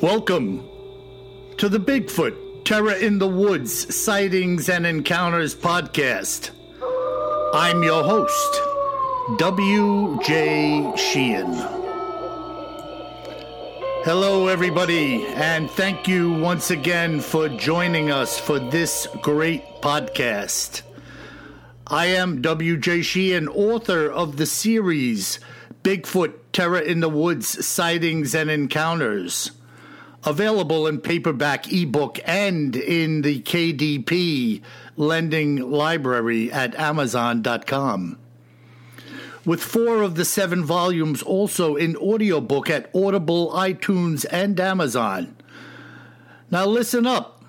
Welcome to the Bigfoot Terror in the Woods Sightings and Encounters podcast. I'm your host, W.J. Sheehan. Hello, everybody, and thank you once again for joining us for this great podcast. I am W.J. Sheehan, author of the series Bigfoot Terror in the Woods Sightings and Encounters available in paperback, ebook, and in the KDP lending library at Amazon.com. With four of the seven volumes also in audiobook at Audible, iTunes, and Amazon. Now listen up.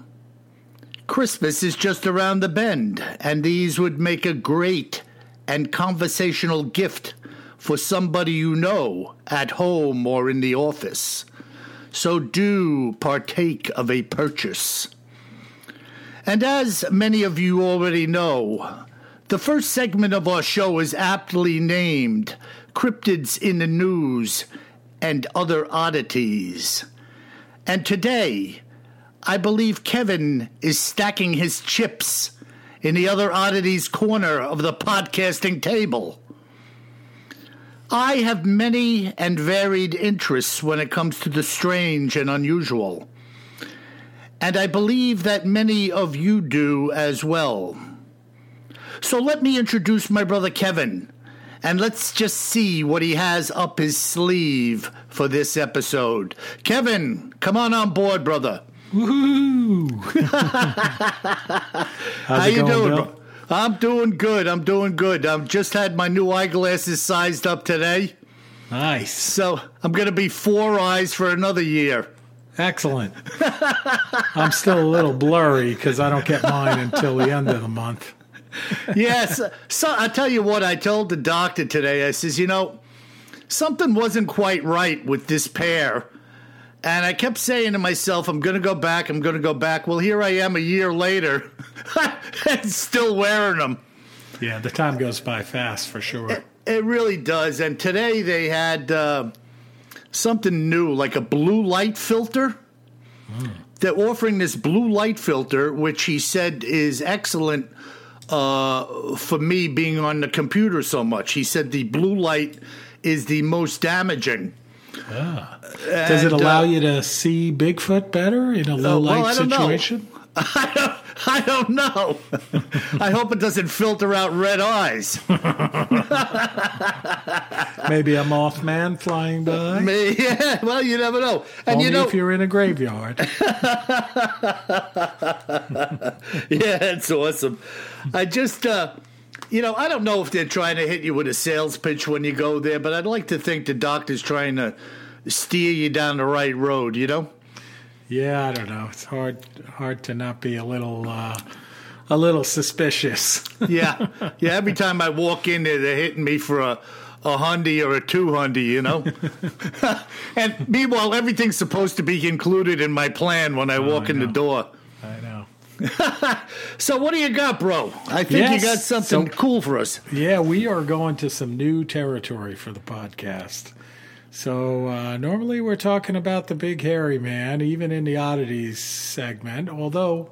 Christmas is just around the bend, and these would make a great and conversational gift for somebody you know at home or in the office so do partake of a purchase. And as many of you already know, the first segment of our show is aptly named Cryptids in the News and Other Oddities. And today, I believe Kevin is stacking his chips in the Other Oddities corner of the podcasting table. I have many and varied interests when it comes to the strange and unusual, and I believe that many of you do as well. So let me introduce my brother Kevin, and let's just see what he has up his sleeve for this episode. Kevin, come on on board, brother. Woohoo! How you going, doing, Bill? I'm doing good. I'm doing good. I've just had my new eyeglasses sized up today. Nice. So I'm going to be four eyes for another year. Excellent. I'm still a little blurry because I don't get mine until the end of the month. yes. So I tell you what, I told the doctor today. I says, you know, something wasn't quite right with this pair. And I kept saying to myself, I'm going to go back. I'm going to go back. Well, here I am a year later and still wearing them. Yeah, the time goes by fast for sure. It, it really does. And today they had uh, something new, like a blue light filter. Mm. They're offering this blue light filter, which he said is excellent uh, for me being on the computer so much. He said the blue light is the most damaging. Ah. Does it allow uh, you to see Bigfoot better in a low uh, well, light situation? I don't, I don't know. I hope it doesn't filter out red eyes. Maybe a mothman flying by. Me, yeah, well, you never know. And Only you know, if you're in a graveyard. yeah, that's awesome. I just, uh, you know, I don't know if they're trying to hit you with a sales pitch when you go there, but I'd like to think the doctor's trying to steer you down the right road. You know. Yeah, I don't know. It's hard hard to not be a little uh, a little suspicious. yeah, yeah. Every time I walk in there, they're hitting me for a a hundy or a two hundy, you know. and meanwhile, everything's supposed to be included in my plan when I oh, walk I in the door. I know. so what do you got, bro? I think yes, you got something so, cool for us. Yeah, we are going to some new territory for the podcast. So uh, normally we're talking about the big hairy man, even in the oddities segment. Although,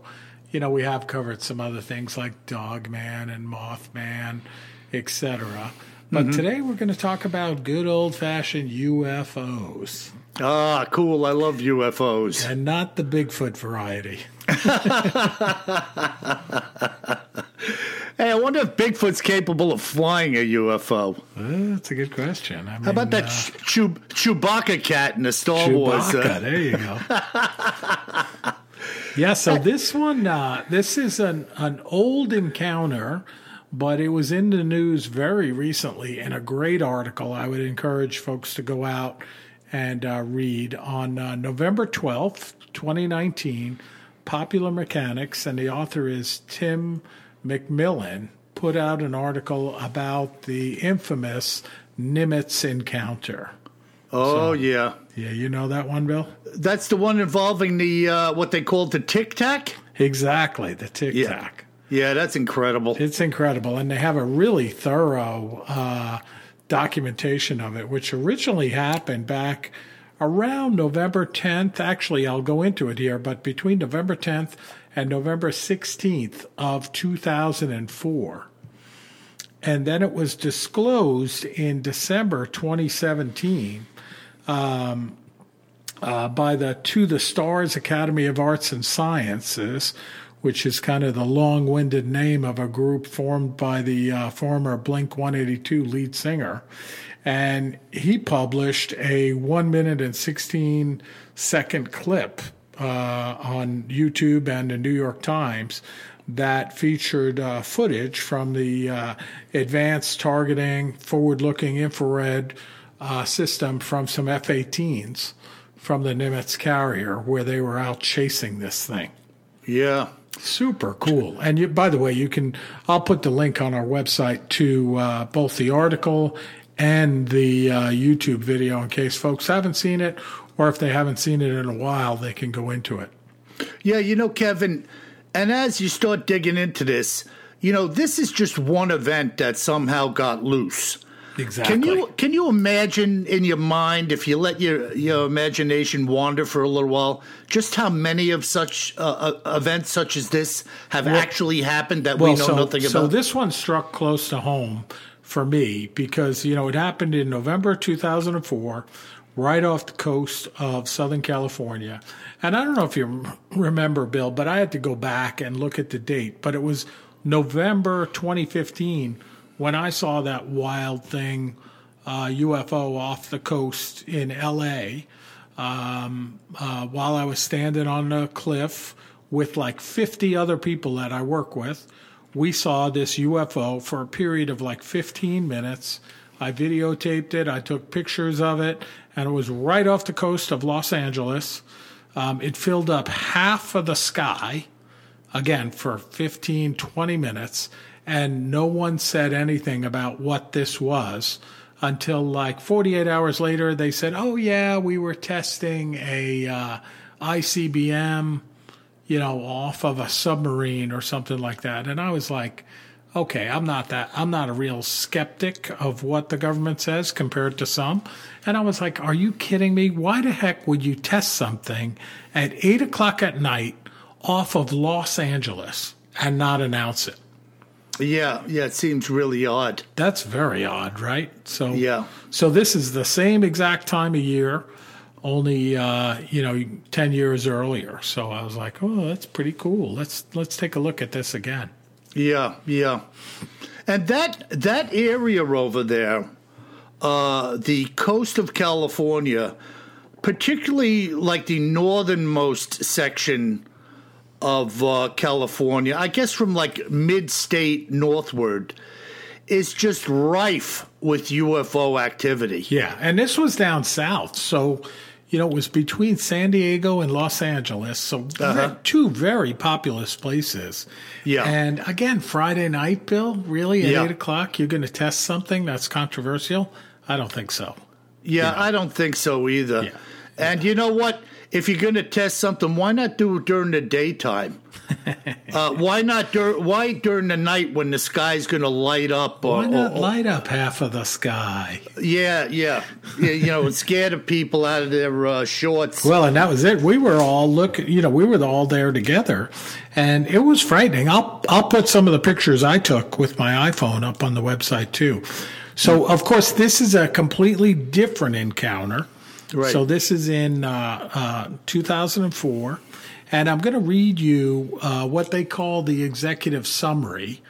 you know, we have covered some other things like Dog Man and Mothman, etc. But mm-hmm. today we're going to talk about good old fashioned UFOs. Ah, cool. I love UFOs. And not the Bigfoot variety. Hey, I wonder if Bigfoot's capable of flying a UFO. Uh, that's a good question. I mean, How about that uh, Chew- Chewbacca cat in the Star Chewbacca, Wars? Uh, there you go. yeah, so this one, uh, this is an, an old encounter, but it was in the news very recently in a great article. I would encourage folks to go out and uh, read on uh, November 12th, 2019, Popular Mechanics, and the author is Tim McMillan put out an article about the infamous Nimitz encounter. Oh so, yeah, yeah. You know that one, Bill? That's the one involving the uh, what they called the Tic Tac. Exactly, the Tic Tac. Yeah. yeah, that's incredible. It's incredible, and they have a really thorough uh, documentation of it, which originally happened back around November 10th. Actually, I'll go into it here, but between November 10th and November 16th of 2004. And then it was disclosed in December 2017 um, uh, by the To the Stars Academy of Arts and Sciences, which is kind of the long winded name of a group formed by the uh, former Blink 182 lead singer. And he published a one minute and 16 second clip uh, on YouTube and the New York Times that featured uh, footage from the uh, advanced targeting, forward looking infrared uh, system from some F 18s from the Nimitz carrier where they were out chasing this thing. Yeah. Super cool. And you, by the way, you can, I'll put the link on our website to uh, both the article and the uh, YouTube video in case folks haven't seen it or if they haven't seen it in a while, they can go into it. Yeah, you know, Kevin, and as you start digging into this, you know, this is just one event that somehow got loose. Exactly. Can you can you imagine in your mind if you let your your imagination wander for a little while just how many of such uh, uh, events such as this have well, actually happened that well, we know so, nothing about? So this one struck close to home for me because you know it happened in November 2004 right off the coast of Southern California. And I don't know if you remember Bill, but I had to go back and look at the date, but it was November 2015 when I saw that wild thing, uh, UFO off the coast in LA, um, uh, while I was standing on a cliff with like 50 other people that I work with, we saw this UFO for a period of like 15 minutes. I videotaped it, I took pictures of it, and it was right off the coast of Los Angeles. Um, it filled up half of the sky, again, for 15, 20 minutes and no one said anything about what this was until like 48 hours later they said oh yeah we were testing a uh, icbm you know off of a submarine or something like that. And i was like okay i'm not that i'm not a real skeptic of what the government says compared to some. And i was like are you kidding me? Why the heck would you test something at 8 o'clock at night off of los angeles and not announce it yeah, yeah, it seems really odd. That's very odd, right? So yeah, so this is the same exact time of year, only uh, you know ten years earlier. So I was like, oh, that's pretty cool. Let's let's take a look at this again. Yeah, yeah, and that that area over there, uh, the coast of California, particularly like the northernmost section of uh, California, I guess from like mid state northward, is just rife with UFO activity. Yeah, and this was down south. So, you know, it was between San Diego and Los Angeles. So, uh-huh. two very populous places. Yeah. And again, Friday night, Bill, really at yeah. 8 o'clock, you're going to test something that's controversial? I don't think so. Yeah, I don't think so either. Yeah. And you know what? If you're going to test something, why not do it during the daytime? uh, why not dur- Why during the night when the sky's going to light up? Or, why not or, or, light up half of the sky? Yeah, yeah, yeah you know, scared of people out of their uh, shorts. Well, and that was it. We were all look. You know, we were all there together, and it was frightening. I'll I'll put some of the pictures I took with my iPhone up on the website too. So, of course, this is a completely different encounter. Right. So this is in uh, uh, 2004. And I'm going to read you uh, what they call the executive summary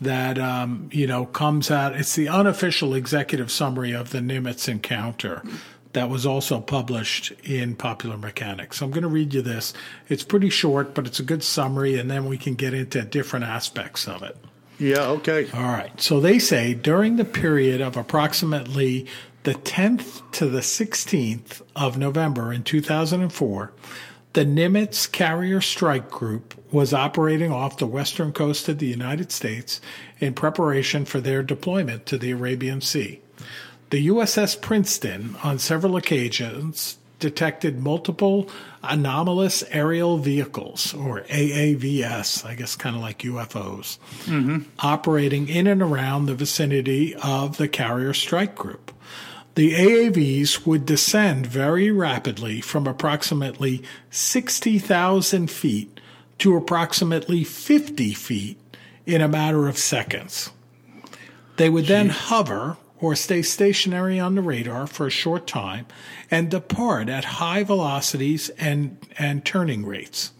that, um, you know, comes out. It's the unofficial executive summary of the Nimitz encounter that was also published in Popular Mechanics. So I'm going to read you this. It's pretty short, but it's a good summary, and then we can get into different aspects of it. Yeah, okay. All right. So they say during the period of approximately the 10th to the 16th of November in 2004, the Nimitz Carrier Strike Group was operating off the western coast of the United States in preparation for their deployment to the Arabian Sea. The USS Princeton, on several occasions, detected multiple anomalous aerial vehicles, or AAVS, I guess kind of like UFOs, mm-hmm. operating in and around the vicinity of the Carrier Strike Group. The AAVs would descend very rapidly from approximately 60,000 feet to approximately 50 feet in a matter of seconds. They would then hover or stay stationary on the radar for a short time and depart at high velocities and, and turning rates.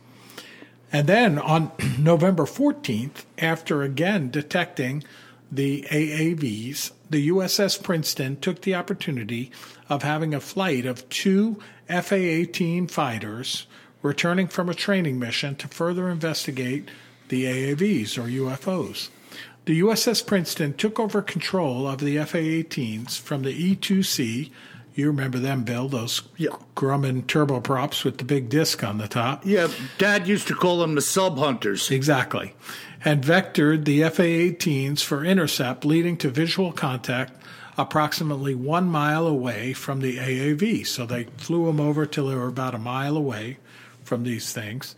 And then on November 14th, after again detecting the AAVs, the USS Princeton took the opportunity of having a flight of two FA 18 fighters returning from a training mission to further investigate the AAVs or UFOs. The USS Princeton took over control of the FA 18s from the E 2C. You remember them, Bill, those Yeah. Grumman turboprops with the big disc on the top. Yeah, Dad used to call them the sub hunters. Exactly. And vectored the FA 18s for intercept, leading to visual contact approximately one mile away from the AAV. So they flew them over till they were about a mile away from these things,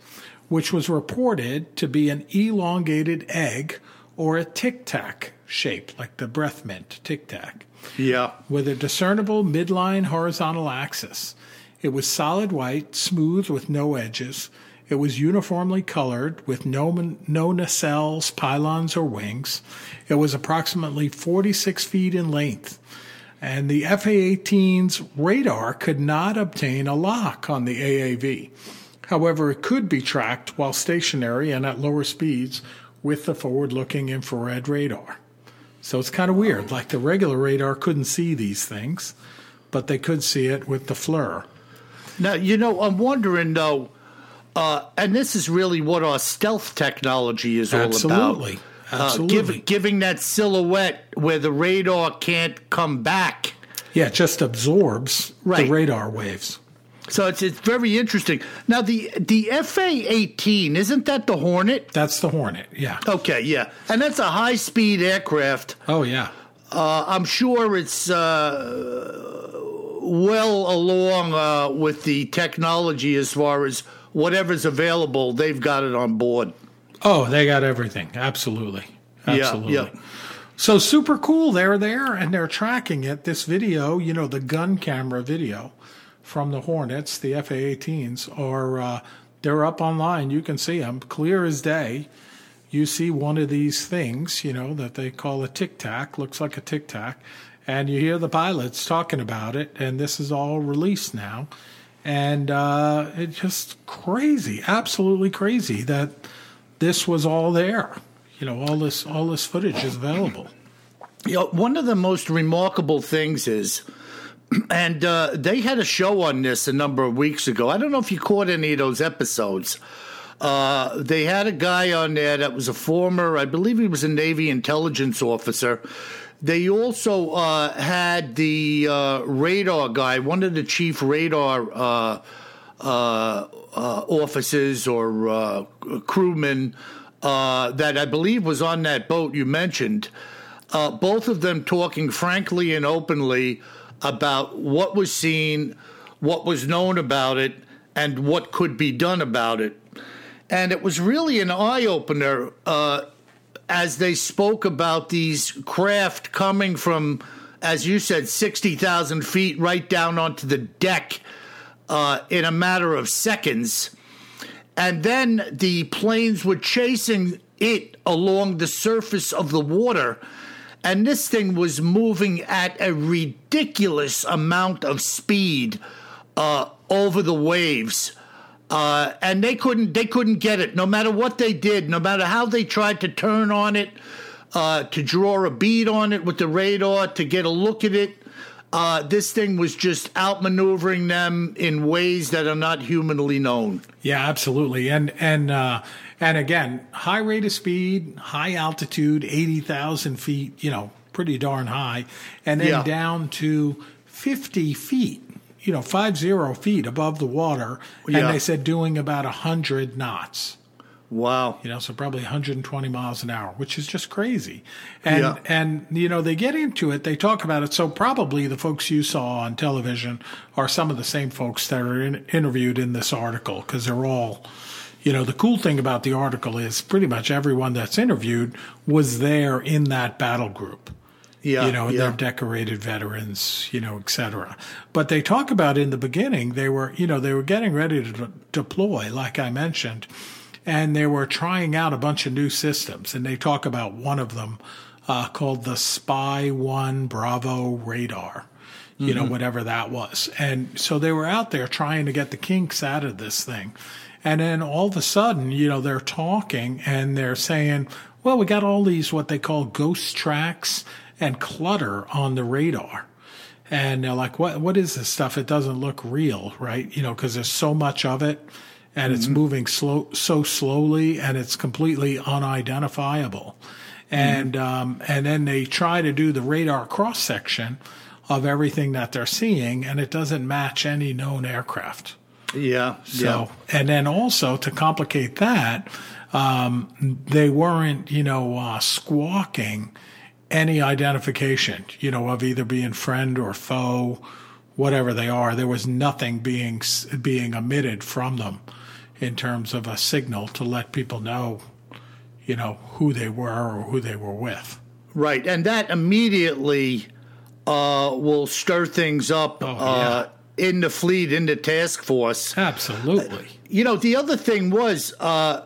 which was reported to be an elongated egg or a tic tac shape, like the breath mint tic tac Yeah. with a discernible midline horizontal axis. It was solid white, smooth with no edges. It was uniformly colored with no, no nacelles, pylons, or wings. It was approximately 46 feet in length. And the FA 18's radar could not obtain a lock on the AAV. However, it could be tracked while stationary and at lower speeds with the forward looking infrared radar. So it's kind of weird. Like the regular radar couldn't see these things, but they could see it with the FLIR. Now, you know, I'm wondering though, uh, and this is really what our stealth technology is all Absolutely. about. Absolutely. Uh, give, giving that silhouette where the radar can't come back. yeah, it just absorbs Right. the radar waves. So it's it's very interesting. Now the the FA eighteen isn't that the Hornet? That's the Hornet. Yeah. Okay, yeah, and that's a high speed aircraft. Oh, yeah. Uh, I'm sure it's uh, well along uh, with the technology as far as whatever's available. They've got it on board. Oh, they got everything. Absolutely. Absolutely. Yeah, yeah. So super cool. They're there and they're tracking it. This video, you know, the gun camera video from the Hornets, the FA 18s, are uh, they're up online. You can see them clear as day. You see one of these things, you know, that they call a tic tac, looks like a tic tac, and you hear the pilots talking about it. And this is all released now. And uh, it's just crazy, absolutely crazy that this was all there. You know, all this all this footage is available. You know, one of the most remarkable things is, and uh, they had a show on this a number of weeks ago. I don't know if you caught any of those episodes. Uh, they had a guy on there that was a former, I believe he was a Navy intelligence officer. They also uh, had the uh, radar guy, one of the chief radar uh, uh, uh, officers or crewmen that I believe was on that boat you mentioned. Both of them talking frankly and openly about what was seen, what was known about it, and what could be done about it. And it was really an eye opener uh, as they spoke about these craft coming from, as you said, 60,000 feet right down onto the deck uh, in a matter of seconds. And then the planes were chasing it along the surface of the water. And this thing was moving at a ridiculous amount of speed uh, over the waves. Uh, and they couldn't they couldn't get it no matter what they did no matter how they tried to turn on it uh, to draw a bead on it with the radar to get a look at it uh, this thing was just outmaneuvering them in ways that are not humanly known Yeah, absolutely. And and uh, and again, high rate of speed, high altitude, eighty thousand feet. You know, pretty darn high, and then Yeah. down to fifty feet. You know, five zero feet above the water, Yeah. and they said doing about hundred knots. wow you know, so probably 120 miles an hour, which is just crazy. And Yeah. and you know, they get into it, they talk about it. So probably the folks you saw on television are some of the same folks that are in, interviewed in this article because they're all, you know, the cool thing about the article is pretty much everyone that's interviewed was there in that battle group. Yeah, you know, and yeah. they're decorated veterans, you know, et cetera. But they talk about in the beginning, they were, you know, they were getting ready to de- deploy, like I mentioned, and they were trying out a bunch of new systems. And they talk about one of them uh, called the Spy One Bravo radar, you know, whatever that was. And so they were out there trying to get the kinks out of this thing. And then all of a sudden, you know, they're talking and they're saying, well, we got all these what they call ghost tracks and clutter on the radar. And they're like, what, what is this stuff? It doesn't look real, right? You know, because there's so much of it and it's moving slow, so slowly and it's completely unidentifiable. And, um, and then they try to do the radar cross section of everything that they're seeing and it doesn't match any known aircraft. Yeah. So, yeah. and then also to complicate that, um, they weren't, you know, uh, squawking any identification, you know, of either being friend or foe, whatever they are. There was nothing being being emitted from them in terms of a signal to let people know, you know, who they were or who they were with. Right, and that immediately uh, will stir things up Oh, uh, in the fleet, in the task force. Absolutely. You know, the other thing was uh,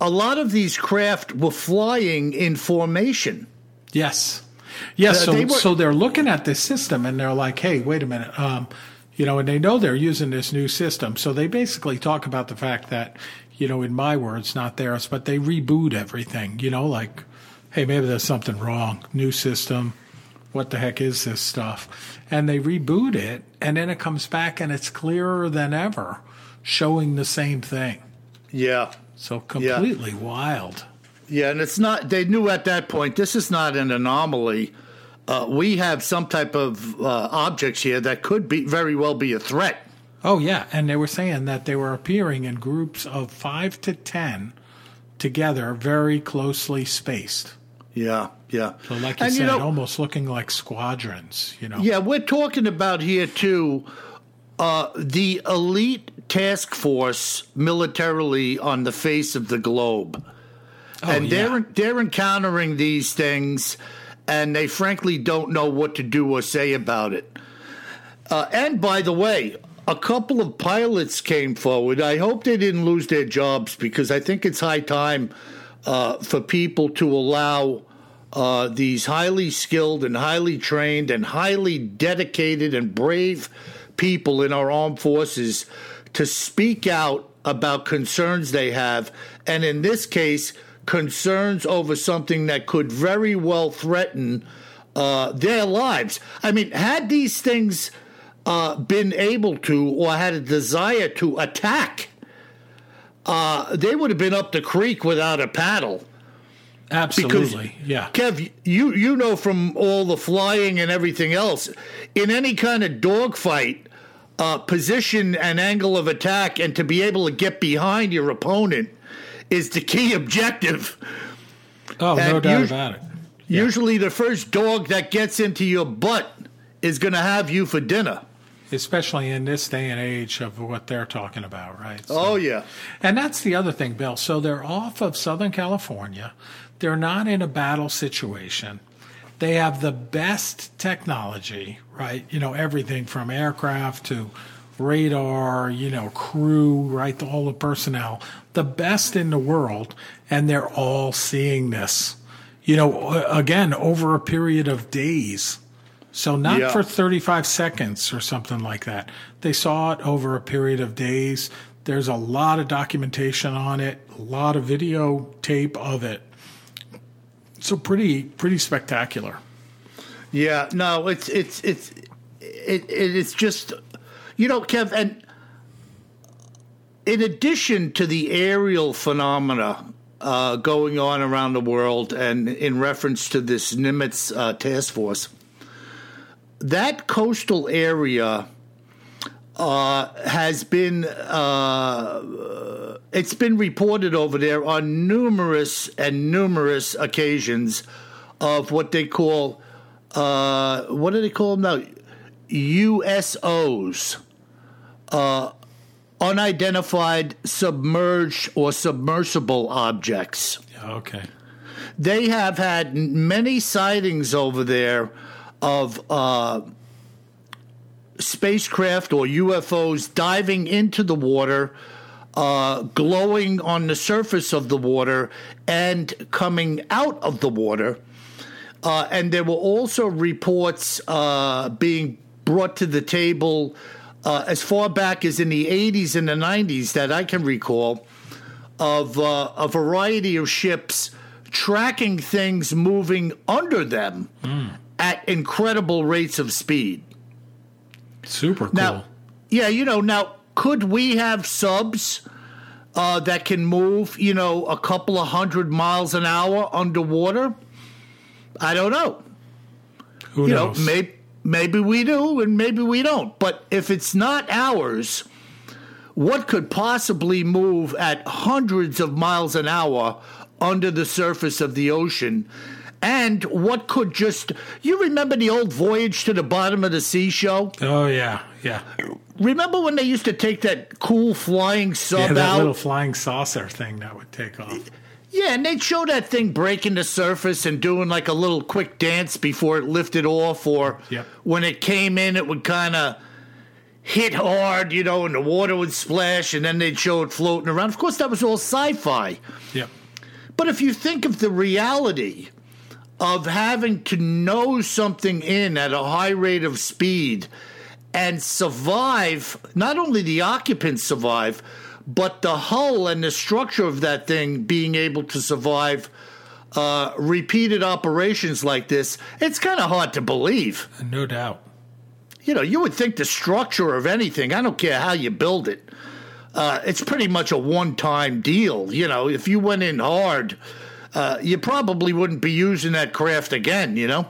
a lot of these craft were flying in formation. Yes. Yes. So, they were- so they're looking at this system and they're like, hey, wait a minute. Um, you know, and they know they're using this new system. So they basically talk about the fact that, you know, in my words, not theirs, but they reboot everything, you know, like, hey, maybe there's something wrong. New system. What the heck is this stuff? And they reboot it and then it comes back and it's clearer than ever, showing the same thing. Yeah. So completely wild. Yeah, and it's not, they knew at that point this is not an anomaly. Uh, we have some type of uh, objects here that could be very well be a threat. Oh yeah, and they were saying that they were appearing in groups of five to ten together, very closely spaced. Yeah, yeah. So, like you And, said, know- almost looking like squadrons. You know. Yeah, we're talking about here too uh, the elite task force militarily on the face of the globe, Oh, and yeah. they're they're encountering these things, and they frankly don't know what to do or say about it. Uh, and by the way, a couple of pilots came forward. I hope they didn't lose their jobs because I think it's high time uh, for people to allow uh, these highly skilled and highly trained and highly dedicated and brave people in our armed forces to speak out about concerns they have, and in this case, concerns over something that could very well threaten uh, their lives. I mean, had these things uh, been able to or had a desire to attack, uh, they would have been up the creek without a paddle. Absolutely. yeah. Kev, you you know from all the flying and everything else, in any kind of dogfight, uh, position and angle of attack, and to be able to get behind your opponent is the key objective. Oh, no doubt us- about it. Usually, the first dog that gets into your butt is going to have you for dinner. Especially in this day and age of what they're talking about, right? So- Oh yeah, And that's the other thing, Bill. So they're off of Southern California. They're not in a battle situation. They have the best technology, right? You know, everything from aircraft to radar, you know, crew, right? All the personnel, the best in the world. And they're all seeing this, you know, again, over a period of days. So not Yeah. for 35 seconds or something like that. They saw it over a period of days. There's a lot of documentation on it, a lot of videotape of it. So pretty pretty spectacular. yeah. No, it's it's it's it, it it's just you know, Kev, and in addition to the aerial phenomena uh, going on around the world, and in reference to this Nimitz uh, task force, that coastal area uh, has been uh, it's been reported over there on numerous and numerous occasions of what they call uh, what do they call them now? USOs uh, unidentified submerged or submersible objects okay. they have had many sightings over there of uh, spacecraft or UFOs diving into the water, uh, glowing on the surface of the water, and coming out of the water. Uh, and there were also reports uh, being brought to the table uh, as far back as in the 80s and the 90s that I can recall of uh, a variety of ships tracking things moving under them mm. at incredible rates of speed. Super cool. Now, yeah, you know, now could we have subs uh, that can move, you know, a couple of hundred miles an hour underwater? I don't know. Who you knows? know, maybe maybe we do and maybe we don't. But if it's not ours, what could possibly move at hundreds of miles an hour under the surface of the ocean? And what could just you remember the old voyage to the bottom of the sea show? Oh yeah, yeah. Remember when they used to take that cool flying sub Yeah, that out? little flying saucer thing that would take off. Yeah, and they'd show that thing breaking the surface and doing like a little quick dance before it lifted off, or Yep. when it came in, it would kind of hit hard, you know, and the water would splash, and then they'd show it floating around. Of course, that was all sci fi. Yep. But if you think of the reality of having to nose something in at a high rate of speed and survive, not only the occupants survive, but the hull and the structure of that thing being able to survive uh, repeated operations like this, it's kind of hard to believe. No doubt. You know, you would think the structure of anything, I don't care how you build it, uh, it's pretty much a one time deal. You know, if you went in hard, uh, you probably wouldn't be using that craft again, you know?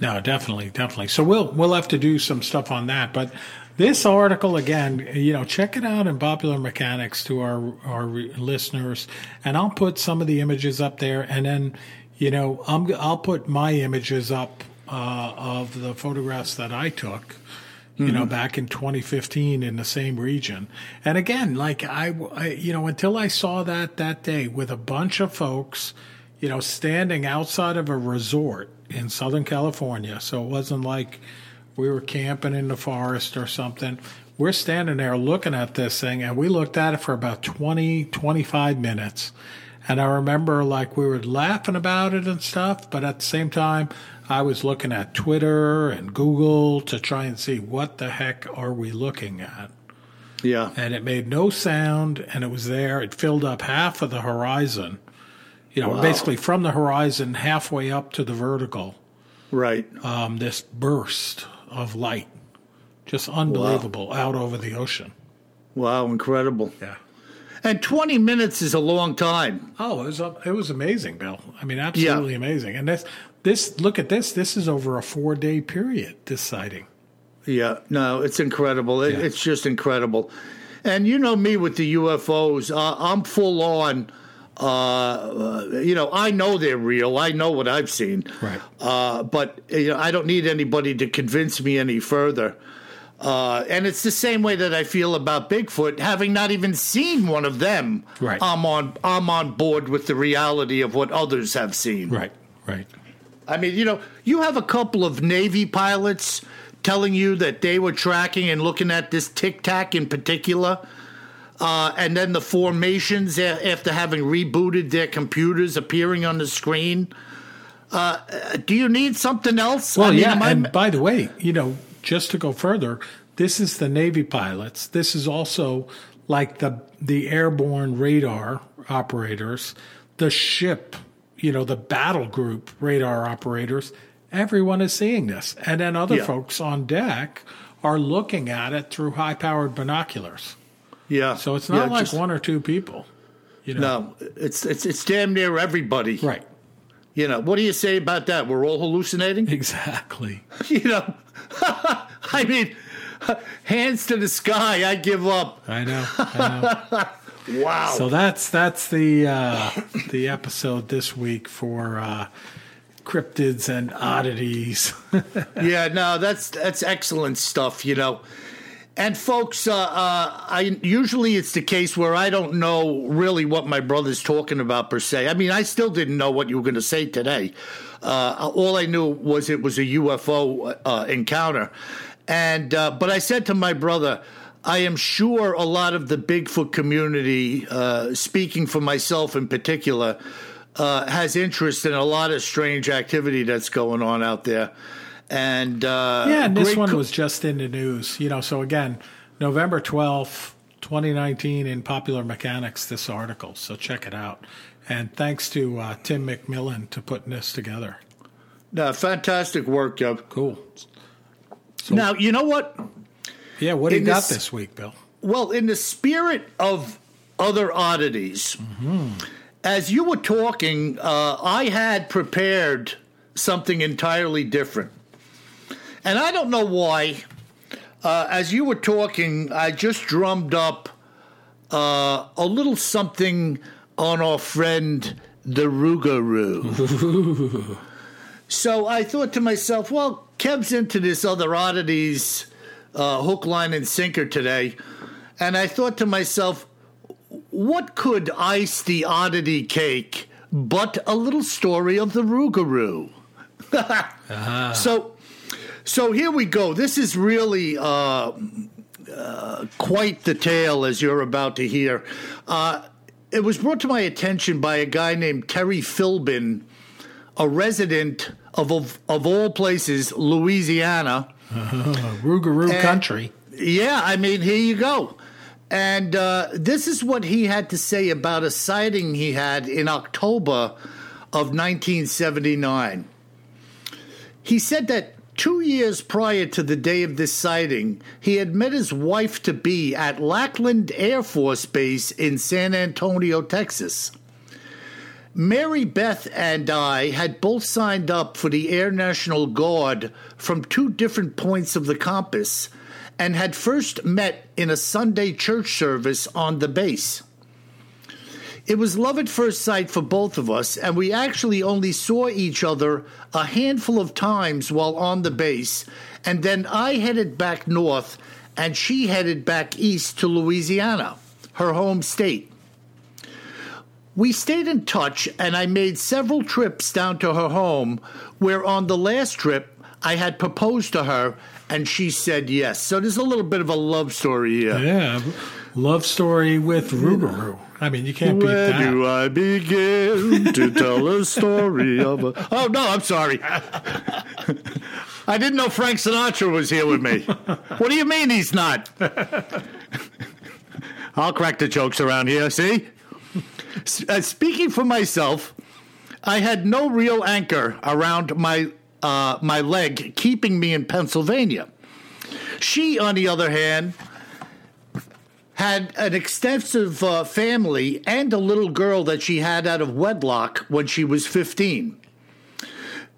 No, definitely, definitely. So we'll we'll have to do some stuff on that. But this article again, you know, check it out in Popular Mechanics to our our listeners, and I'll put some of the images up there, and then you know, I'm I'll put my images up uh, of the photographs that I took. You know, back in 2015 in the same region, and again, like I, I, you know, until I saw that that day with a bunch of folks, you know, standing outside of a resort in Southern California. So it wasn't like we were camping in the forest or something. We're standing there looking at this thing, and we looked at it for about 20, 25 minutes. And I remember like we were laughing about it and stuff, but at the same time, I was looking at Twitter and Google to try and see what the heck are we looking at. Yeah. And it made no sound, and it was there. It filled up half of the horizon you know, Wow. basically from the horizon halfway up to the vertical, Right. um, this burst of light, just unbelievable, out over the ocean. Wow, incredible. Yeah. And 20 minutes is a long time. Oh, it was it was amazing, Bill. I mean, absolutely amazing. And this this look at this. This is over a four day period. This sighting. Yeah, no, it's incredible. It, Yeah. It's just incredible. And you know me with the UFOs, uh, I'm full on. Uh, uh, you know, I know they're real. I know what I've seen. Right. Uh, but you know, I don't need anybody to convince me any further. Uh, and it's the same way that I feel about Bigfoot, having not even seen one of them. Right. I'm on. I'm on board with the reality of what others have seen. Right. Right. I mean, you know, you have a couple of Navy pilots telling you that they were tracking and looking at this tic tac in particular. Uh, and then the formations after having rebooted their computers appearing on the screen. Uh, do you need something else? Well, I mean, yeah. I- and by the way, you know, just to go further, this is the Navy pilots. This is also like the the airborne radar operators, the ship, you know, the battle group radar operators. Everyone is seeing this, and then other Yeah. folks on deck are looking at it through high powered binoculars. Yeah. So it's not Yeah, like just- one or two people. You know, No, it's it's it's damn near everybody. right? You know, what do you say about that? We're all hallucinating. Exactly. you know, I mean, hands to the sky. I give up. I know. I know. Wow. So that's that's the uh, the episode this week for uh, cryptids and oddities. yeah, no, that's that's excellent stuff, you know. And folks, uh, uh, I usually it's the case where I don't know really what my brother's talking about per se. I mean, I still didn't know what you were going to say today. Uh, all I knew was it was a UFO uh, encounter, and uh, but I said to my brother. I am sure a lot of the Bigfoot community, uh, speaking for myself in particular, has interest in a lot of strange activity that's going on out there. And uh, yeah, and this one co- was just in the news. You know, so again, November twelfth, twenty nineteen, in Popular Mechanics. This article, so check it out. And thanks to uh, Tim McMillan to putting this together. No, fantastic work, Joe. Cool. So, now you know what? Yeah, what do you got this, this, week, Bill? Well, in the spirit of other oddities, mm-hmm. as you were talking, uh, I had prepared something entirely different. And I don't know why. Uh, as you were talking, I just drummed up uh, a little something on our friend the Rougarou. so I thought to myself, well, Kev's into this other oddities uh, hook, line, and sinker today. And I thought to myself, what could ice the oddity cake but a little story of the Rougarou? uh-huh. So so here we go. This is really uh, uh, quite the tale, as you're about to hear. Uh, it was brought to my attention by a guy named Terry Philbin, a resident of, of, of all places, Louisiana. Rougarou country. Yeah, I mean, here you go. And uh, this is what he had to say about a sighting he had in October of 1979. He said that Two years prior to the day of this sighting, he had met his wife to be at Lackland Air Force Base in San Antonio, Texas. Mary Beth and I had both signed up for the Air National Guard from two different points of the compass and had first met in a Sunday church service on the base. It was love at first sight for both of us, and we actually only saw each other a handful of times while on the base, and then I headed back north and she headed back east to Louisiana, her home state. We stayed in touch, and I made several trips down to her home, where on the last trip I had proposed to her, and she said yes. So there's a little bit of a love story here. Yeah, love story with Rougarou. I mean, you can't Where beat that. Where do I begin to tell a story of a? Oh no, I'm sorry. I didn't know Frank Sinatra was here with me. What do you mean he's not? I'll crack the jokes around here. See, uh, speaking for myself, I had no real anchor around my uh, my leg, keeping me in Pennsylvania. She, on the other hand, had an extensive uh, family and a little girl that she had out of wedlock when she was 15.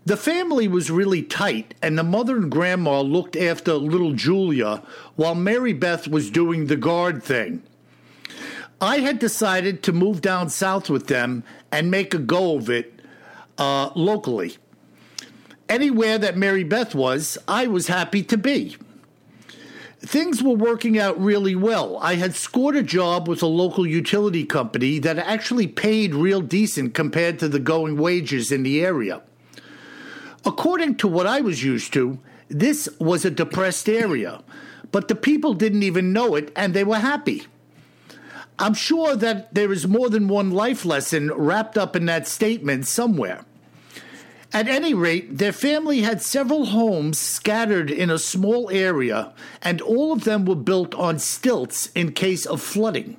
The family was really tight, and the mother and grandma looked after little Julia while Mary Beth was doing the guard thing. I had decided to move down south with them and make a go of it uh, locally. Anywhere that Mary Beth was, I was happy to be things were working out really well. I had scored a job with a local utility company that actually paid real decent compared to the going wages in the area. According to what I was used to, this was a depressed area, but the people didn't even know it and they were happy. I'm sure that there is more than one life lesson wrapped up in that statement somewhere. At any rate, their family had several homes scattered in a small area, and all of them were built on stilts in case of flooding.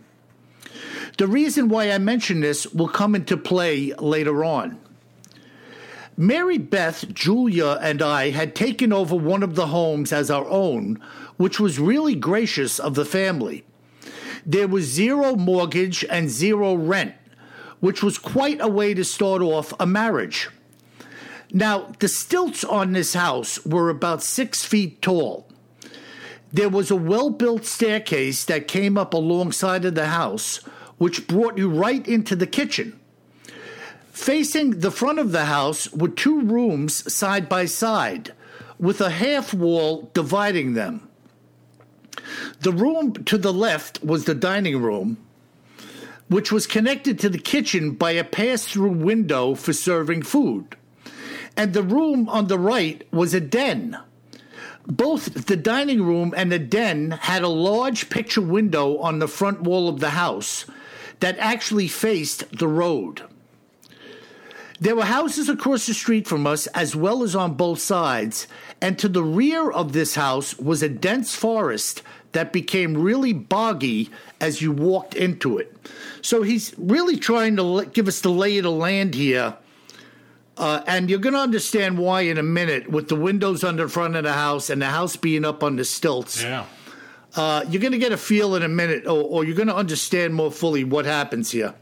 The reason why I mention this will come into play later on. Mary Beth, Julia, and I had taken over one of the homes as our own, which was really gracious of the family. There was zero mortgage and zero rent, which was quite a way to start off a marriage. Now, the stilts on this house were about six feet tall. There was a well built staircase that came up alongside of the house, which brought you right into the kitchen. Facing the front of the house were two rooms side by side, with a half wall dividing them. The room to the left was the dining room, which was connected to the kitchen by a pass through window for serving food. And the room on the right was a den. Both the dining room and the den had a large picture window on the front wall of the house that actually faced the road. There were houses across the street from us as well as on both sides, and to the rear of this house was a dense forest that became really boggy as you walked into it. So he's really trying to give us the lay of the land here. Uh, and you're going to understand why in a minute with the windows on the front of the house and the house being up on the stilts. Yeah. Uh, you're going to get a feel in a minute, or, or you're going to understand more fully what happens here.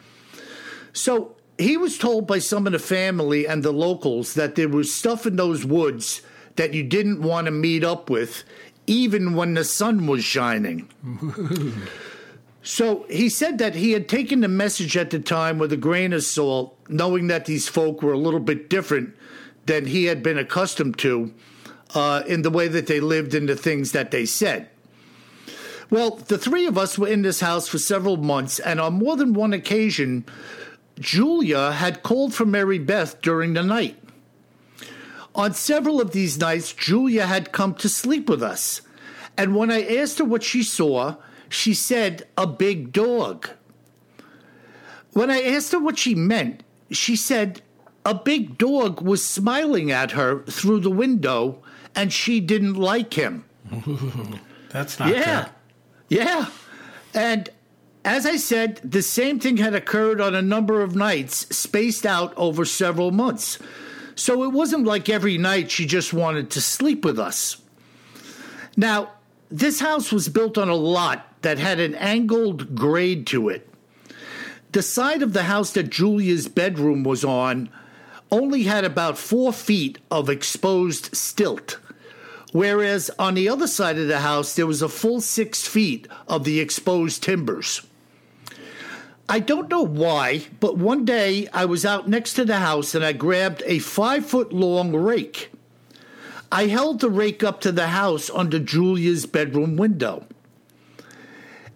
So he was told by some of the family and the locals that there was stuff in those woods that you didn't want to meet up with, even when the sun was shining. so he said that he had taken the message at the time with a grain of salt, knowing that these folk were a little bit different than he had been accustomed to uh, in the way that they lived and the things that they said. Well, the three of us were in this house for several months, and on more than one occasion, Julia had called for Mary Beth during the night. On several of these nights, Julia had come to sleep with us, and when I asked her what she saw, she said, A big dog. When I asked her what she meant, she said, A big dog was smiling at her through the window, and she didn't like him. That's not Yeah. good. Yeah. And as I said, the same thing had occurred on a number of nights, spaced out over several months. So it wasn't like every night she just wanted to sleep with us. Now, this house was built on a lot that had an angled grade to it. The side of the house that Julia's bedroom was on only had about four feet of exposed stilt whereas on the other side of the house there was a full six feet of the exposed timbers. I don't know why, but one day I was out next to the house and I grabbed a five foot long rake. I held the rake up to the house under Julia's bedroom window.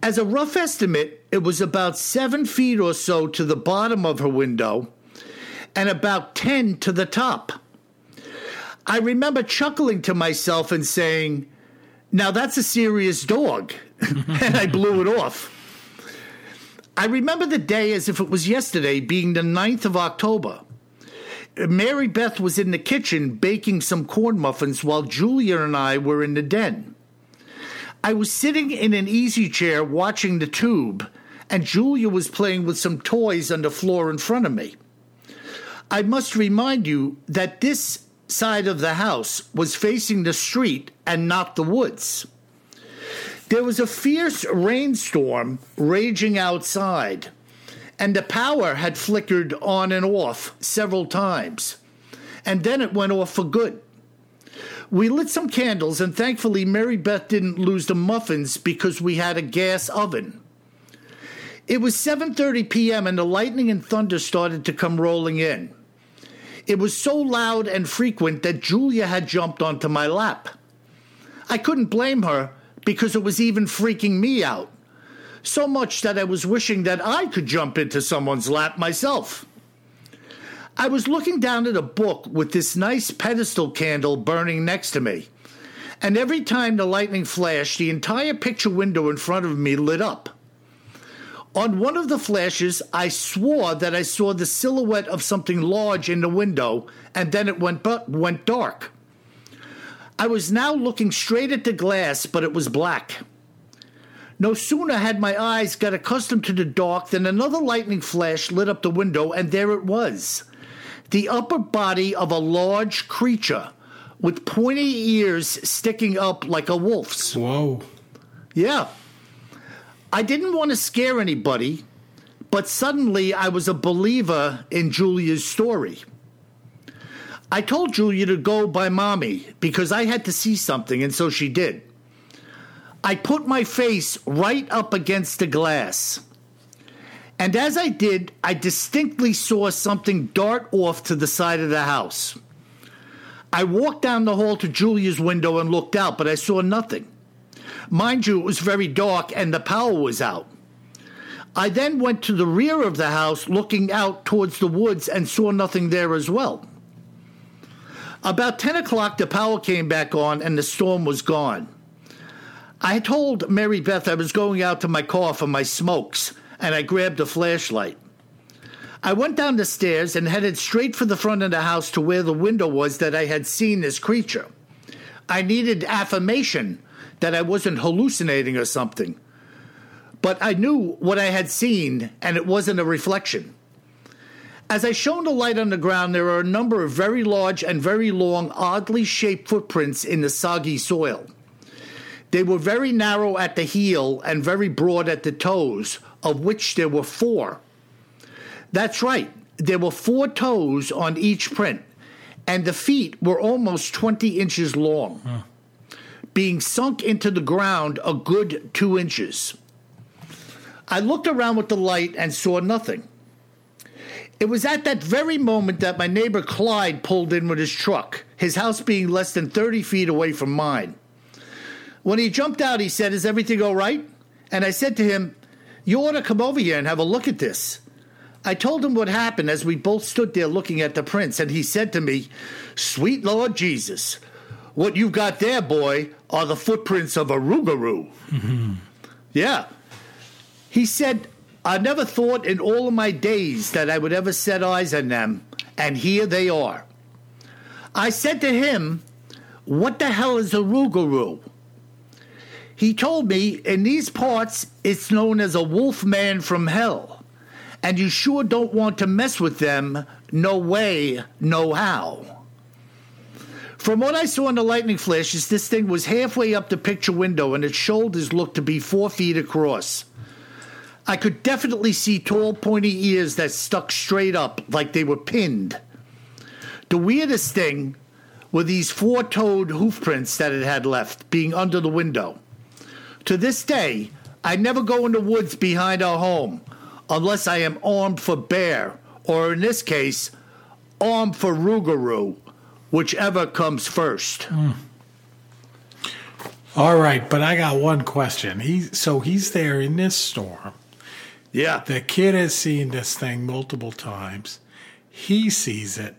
As a rough estimate, it was about seven feet or so to the bottom of her window and about 10 to the top. I remember chuckling to myself and saying, Now that's a serious dog. and I blew it off. I remember the day as if it was yesterday, being the 9th of October. Mary Beth was in the kitchen baking some corn muffins while Julia and I were in the den. I was sitting in an easy chair watching the tube, and Julia was playing with some toys on the floor in front of me. I must remind you that this side of the house was facing the street and not the woods. There was a fierce rainstorm raging outside, and the power had flickered on and off several times, and then it went off for good. We lit some candles, and thankfully, Mary Beth didn't lose the muffins because we had a gas oven. It was 7:30 p.m. and the lightning and thunder started to come rolling in. It was so loud and frequent that Julia had jumped onto my lap. I couldn't blame her because it was even freaking me out. So much that I was wishing that I could jump into someone's lap myself. I was looking down at a book with this nice pedestal candle burning next to me. And every time the lightning flashed, the entire picture window in front of me lit up. On one of the flashes, I swore that I saw the silhouette of something large in the window, and then it went, bu- went dark. I was now looking straight at the glass, but it was black. No sooner had my eyes got accustomed to the dark than another lightning flash lit up the window, and there it was the upper body of a large creature with pointy ears sticking up like a wolf's. Whoa. Yeah. I didn't want to scare anybody, but suddenly I was a believer in Julia's story. I told Julia to go by mommy because I had to see something, and so she did. I put my face right up against the glass. And as I did, I distinctly saw something dart off to the side of the house. I walked down the hall to Julia's window and looked out, but I saw nothing. Mind you, it was very dark and the power was out. I then went to the rear of the house looking out towards the woods and saw nothing there as well. About 10 o'clock, the power came back on and the storm was gone. I told Mary Beth I was going out to my car for my smokes, and I grabbed a flashlight. I went down the stairs and headed straight for the front of the house to where the window was that I had seen this creature. I needed affirmation that I wasn't hallucinating or something. But I knew what I had seen, and it wasn't a reflection. As I shone the light on the ground, there are a number of very large and very long, oddly shaped footprints in the soggy soil. They were very narrow at the heel and very broad at the toes, of which there were four. That's right, there were four toes on each print, and the feet were almost 20 inches long, huh. being sunk into the ground a good two inches. I looked around with the light and saw nothing. It was at that very moment that my neighbor Clyde pulled in with his truck, his house being less than 30 feet away from mine. When he jumped out, he said, Is everything all right? And I said to him, You ought to come over here and have a look at this. I told him what happened as we both stood there looking at the prints, and he said to me, Sweet Lord Jesus, what you've got there, boy, are the footprints of a Rougarou. Mm-hmm. Yeah. He said, I never thought in all of my days that I would ever set eyes on them, and here they are. I said to him, What the hell is a Rougarou? He told me, In these parts, it's known as a wolf man from hell, and you sure don't want to mess with them, no way, no how. From what I saw in the lightning flashes, this thing was halfway up the picture window, and its shoulders looked to be four feet across. I could definitely see tall, pointy ears that stuck straight up like they were pinned. The weirdest thing were these four toed hoof prints that it had left being under the window. To this day, I never go in the woods behind our home unless I am armed for bear, or in this case, armed for Rougarou, whichever comes first. Mm. All right, but I got one question. He so he's there in this storm. Yeah. The kid has seen this thing multiple times. He sees it.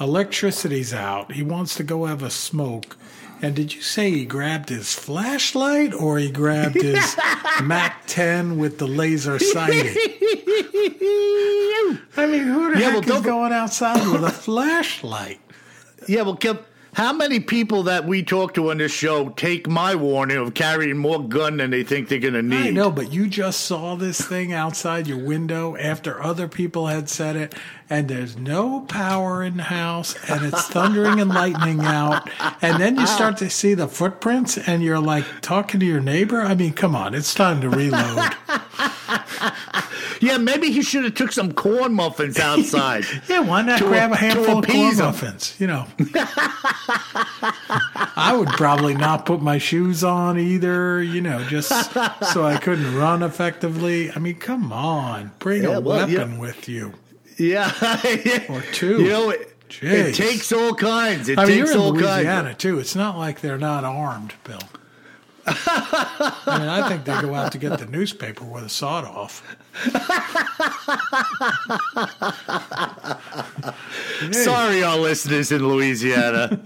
Electricity's out. He wants to go have a smoke. And did you say he grabbed his flashlight or he grabbed his Mac 10 with the laser sighting? I mean, who the yeah, heck well, is going outside with a flashlight? Yeah, well, how many people that we talk to on this show take my warning of carrying more gun than they think they're going to need? I know, but you just saw this thing outside your window after other people had said it, and there's no power in the house, and it's thundering and lightning out, and then you start to see the footprints, and you're like talking to your neighbor. I mean, come on, it's time to reload. yeah, maybe he should have took some corn muffins outside. yeah, why not grab a, a handful of corn muffins? You know, I would probably not put my shoes on either. You know, just so I couldn't run effectively. I mean, come on, bring yeah, a well, weapon yeah. with you. Yeah, or two. You know. It, it takes all kinds. It I mean, takes you're in Louisiana kinds. too. It's not like they're not armed, Bill. I mean, I think they go out to get the newspaper with a sawed off. Sorry, all listeners in Louisiana.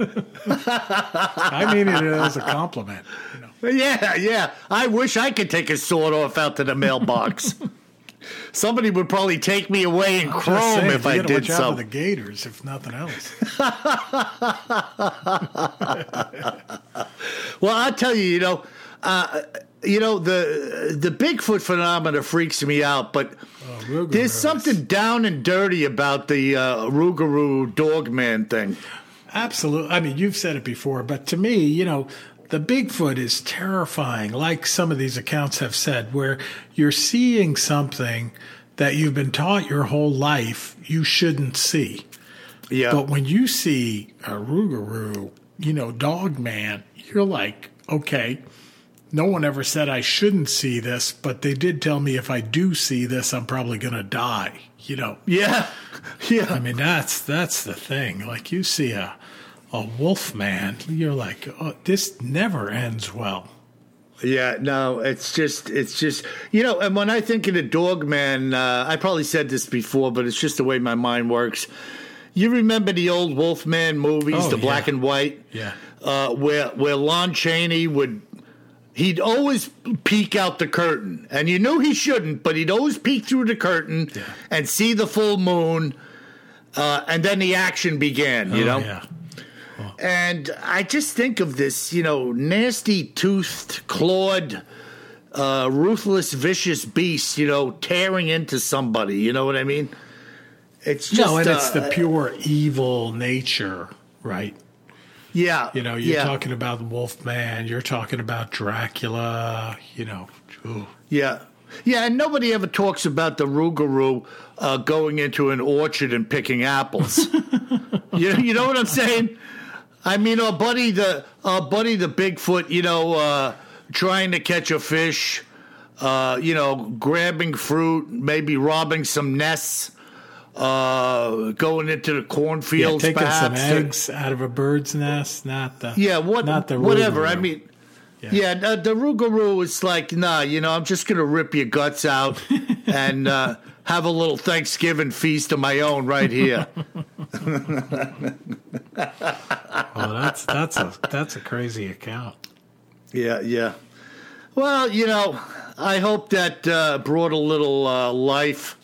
I mean it as a compliment. You know. Yeah, yeah. I wish I could take a sawed off out to the mailbox. Somebody would probably take me away in Chrome saying, if I did so. the Gators, if nothing else. well, I'll tell you, you know, uh, you know the the Bigfoot phenomena freaks me out, but oh, there's something down and dirty about the uh, Rougarou Dogman thing. Absolutely. I mean, you've said it before, but to me, you know, the Bigfoot is terrifying, like some of these accounts have said, where you're seeing something that you've been taught your whole life you shouldn't see. Yeah. But when you see a Rougarou, you know, dog man, you're like, okay, no one ever said I shouldn't see this, but they did tell me if I do see this, I'm probably going to die. You know. Yeah. Yeah. I mean, that's that's the thing. Like you see a a wolf man, you're like, oh, this never ends well. Yeah, no, it's just, it's just, you know, and when I think of the dog man, uh, I probably said this before, but it's just the way my mind works. You remember the old Wolfman movies, Oh, the yeah. black and white? Yeah. uh, where where Lon Chaney would he'd always peek out the curtain, and you knew he shouldn't, but he'd always peek through the curtain Yeah. and see the full moon, uh, and then the action began. You Oh, know, yeah. And I just think of this, you know, nasty toothed, clawed. Uh, ruthless, vicious beast, you know, tearing into somebody. You know what I mean? It's just no, and it's uh, the pure evil nature, right? yeah. You know, you're yeah. talking about the Wolfman, you're talking about Dracula, you know. ooh. Yeah. Yeah, and nobody ever talks about the Rougarou uh, going into an orchard and picking apples. you, you know what I'm saying? I mean, our buddy the our buddy the Bigfoot, you know, uh, trying to catch a fish, uh, you know, grabbing fruit, maybe robbing some nests, uh, going into the Yeah, cornfields, taking some eggs out of a bird's nest, not the Yeah, what, not the whatever. I mean, Yeah. yeah, the, the Rougarou is like, nah, you know, I'm just gonna rip your guts out and uh, have a little Thanksgiving feast of my own right here. Oh, that's that's a that's a crazy account. yeah, yeah. Well, you know, I hope that uh, brought a little uh, life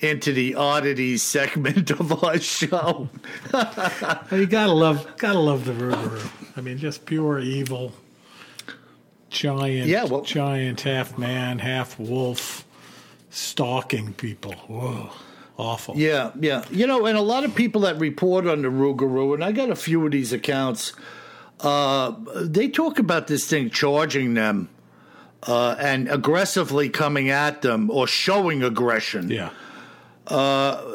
into the oddities segment of our show. You gotta love gotta love the Rougarou. I mean, just pure evil, giant, Yeah, well- giant, half man, half wolf, stalking people. Whoa, awful. Yeah, yeah. You know, and a lot of people that report on the Rougarou, and I got a few of these accounts, uh, they talk about this thing charging them uh, and aggressively coming at them or showing aggression. yeah.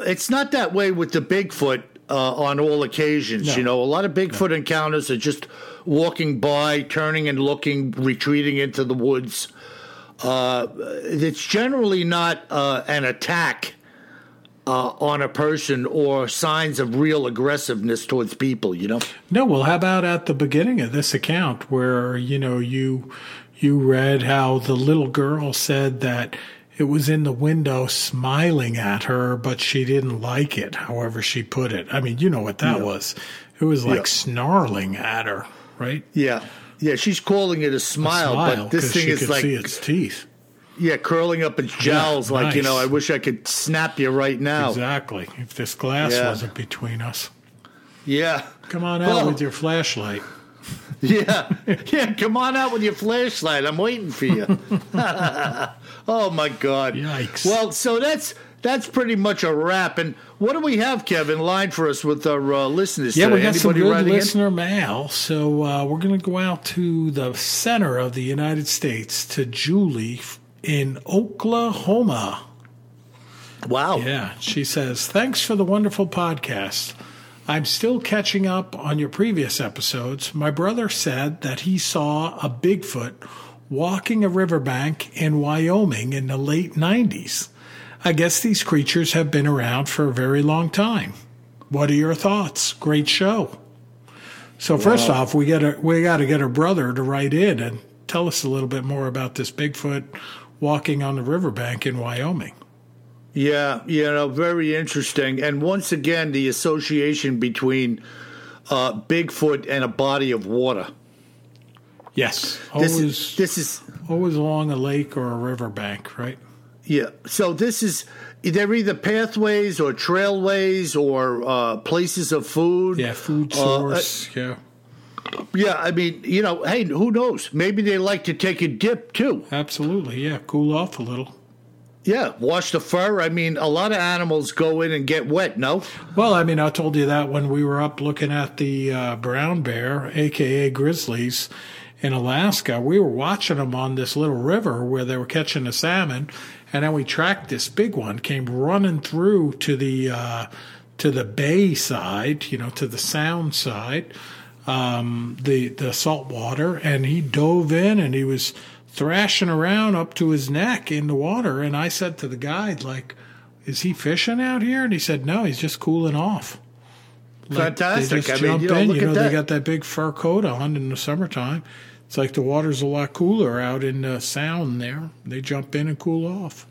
It's not that way with the Bigfoot uh, on all occasions. No. You know, a lot of Bigfoot encounters are just walking by, turning and looking, retreating into the woods. Uh, it's generally not uh, an attack uh, on a person or signs of real aggressiveness towards people. You know. No, well, how about at the beginning of this account where you know you you read how the little girl said that it was in the window smiling at her, but she didn't like it. However, she put it. I mean, you know what that was. It was like Yeah. snarling at her, right? Yeah. Yeah, she's calling it a smile, Smile, but this thing is like see its teeth. yeah, curling up its jowls like, you know, I wish I could snap you right now. Exactly. If this glass Yeah. wasn't between us, Yeah. come on out Well- with your flashlight. Yeah. Yeah, come on out with your flashlight. I'm waiting for you. oh my god. Yikes. Well, so that's that's pretty much a wrap. And what do we have, Kevin, lined for us with our uh, listeners Yeah, today? we got some good writing in? listener mail. So uh, we're going to go out to the center of the United States to Julie in Oklahoma. Wow. Yeah, she says, Thanks for the wonderful podcast. I'm still catching up on your previous episodes. My brother said that he saw a Bigfoot walking a riverbank in Wyoming in the late 90s. I guess these creatures have been around for a very long time. What are your thoughts? Great show. So first off, we got to we got to get her brother to write in and tell us a little bit more about this Bigfoot walking on the riverbank in Wyoming. Yeah, you know, very interesting. And once again, the association between uh, Bigfoot and a body of water. Yes, This is this is always along a lake or a riverbank, right? Yeah. So this is they're either pathways or trailways or uh, places of food. Yeah, food Uh, source. yeah, Yeah, I mean, you know, hey, who knows? Maybe they like to take a dip too. absolutely. Yeah, cool off a little. Yeah, wash the fur. I mean, a lot of animals go in and get wet. No. Well, I mean, I told you that when we were up looking at the uh, brown bear, aka grizzlies, in Alaska, we were watching them on this little river where they were catching the salmon, and then we tracked this big one came running through to the uh, to the bay side, you know, to the sound side, um, the the salt water, and he dove in and he was thrashing around up to his neck in the water, and I said to the guide, like is he fishing out here? And he said, no, he's just cooling off. Like, Fantastic. They just I mean, jump you know, in. look You at know, that. they got that big fur coat on in the summertime. It's like the water's a lot cooler out in the sound there. They jump in and cool off.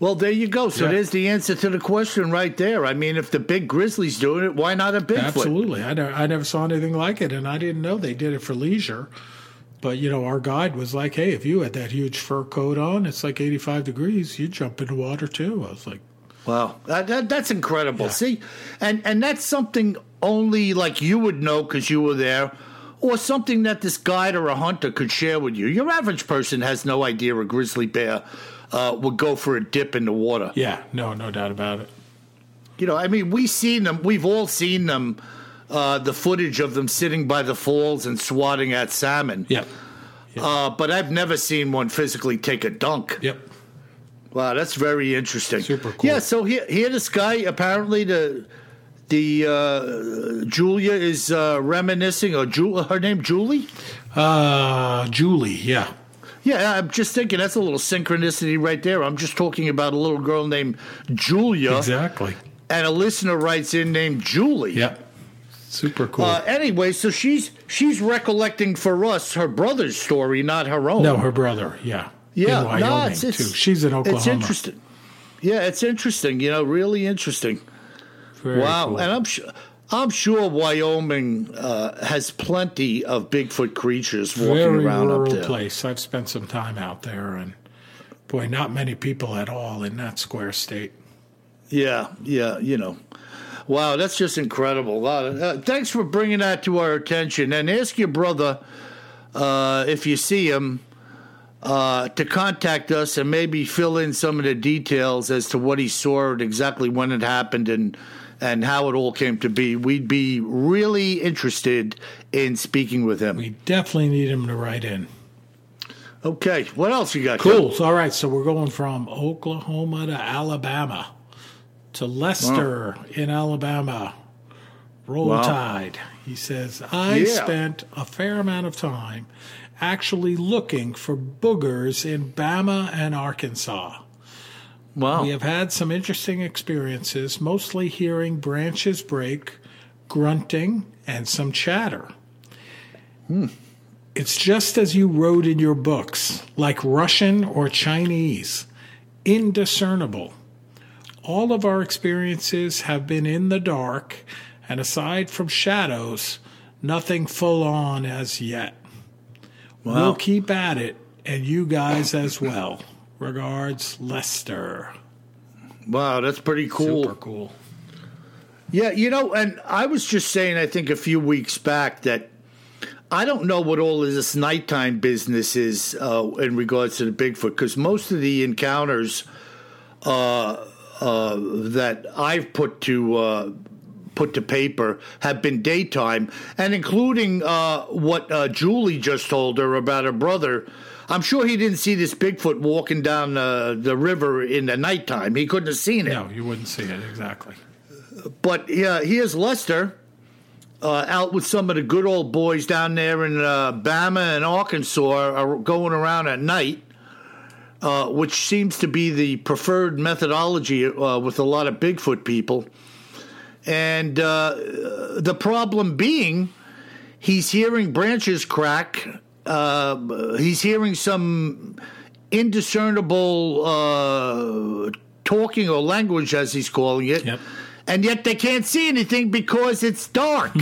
Well, there you go. So Yeah. there's the answer to the question right there. I mean, if the big grizzly's doing it, why not a Bigfoot? Absolutely. I, never, I never saw anything like it, and I didn't know they did it for leisure. But, you know, our guide was like, hey, if you had that huge fur coat on, it's like 85 degrees, you'd jump in the water too. I was like, Wow, that, that, that's incredible. Yeah. See, and and that's something only like you would know because you were there, or something that this guide or a hunter could share with you. Your average person has no idea a grizzly bear uh, would go for a dip in the water. yeah, no, no doubt about it. You know, I mean, we've seen them. We've all seen them. Uh, the footage of them sitting by the falls and swatting at salmon. Yep. Uh, but I've never seen one physically take a dunk. Yep. Wow, that's very interesting. Super cool. Yeah, so here, here this guy apparently the the uh, Julia is uh, reminiscing, or Ju- her name Julie. Uh, Julie, yeah. Yeah, I'm just thinking that's a little synchronicity right there. I'm just talking about a little girl named Julia, Exactly. and a listener writes in named Julie. Yep. Super cool. Uh, anyway, so she's she's recollecting for us her brother's story, not her own. no, her brother, yeah. Yeah, In Wyoming, no, it's, it's too. She's in Oklahoma. It's interesting. Yeah, it's interesting. You know, really interesting. Very wow, cool. and I'm sure. I'm sure Wyoming uh, has plenty of Bigfoot creatures walking Very around up rural there. place. I've spent some time out there, and boy, not many people at all in that square state. Yeah, yeah, you know. Wow, that's just incredible. Uh, thanks for bringing that to our attention. And ask your brother uh, if you see him uh, to contact us and maybe fill in some of the details as to what he saw and exactly when it happened and and how it all came to be. We'd be really interested in speaking with him. We definitely need him to write in. Okay, what else you got? Cool. So, all right, so we're going from Oklahoma to Alabama to Lester in Alabama. Roll Wow. Tide. He says, I Yeah. spent a fair amount of time actually looking for boogers in Bama and Arkansas. Wow. We have had some interesting experiences, mostly hearing branches break, grunting, and some chatter. Hmm. It's just as you wrote in your books, like Russian or Chinese, indiscernible. All of our experiences have been in the dark, and aside from shadows, nothing full on as yet. We'll keep at it, and you guys as well. Regards, Lester. Wow, that's pretty cool. Super cool. Yeah, you know, and I was just saying, I think a few weeks back that I don't know what all of this nighttime business is uh, in regards to the Bigfoot, because most of the encounters uh, uh, that I've put to uh, put to paper have been daytime, and including uh, what uh, Julie just told her about her brother. I'm sure he didn't see this Bigfoot walking down uh, the river in the nighttime. He couldn't have seen it. No, you wouldn't see it exactly. But yeah, here's Lester uh, out with some of the good old boys down there in uh, Bama and Arkansas, are going around at night, uh, which seems to be the preferred methodology uh, with a lot of Bigfoot people. And uh, the problem being, he's hearing branches crack. Uh, he's hearing some indiscernible uh, talking or language, as he's calling it Yep. and yet they can't see anything because it's dark.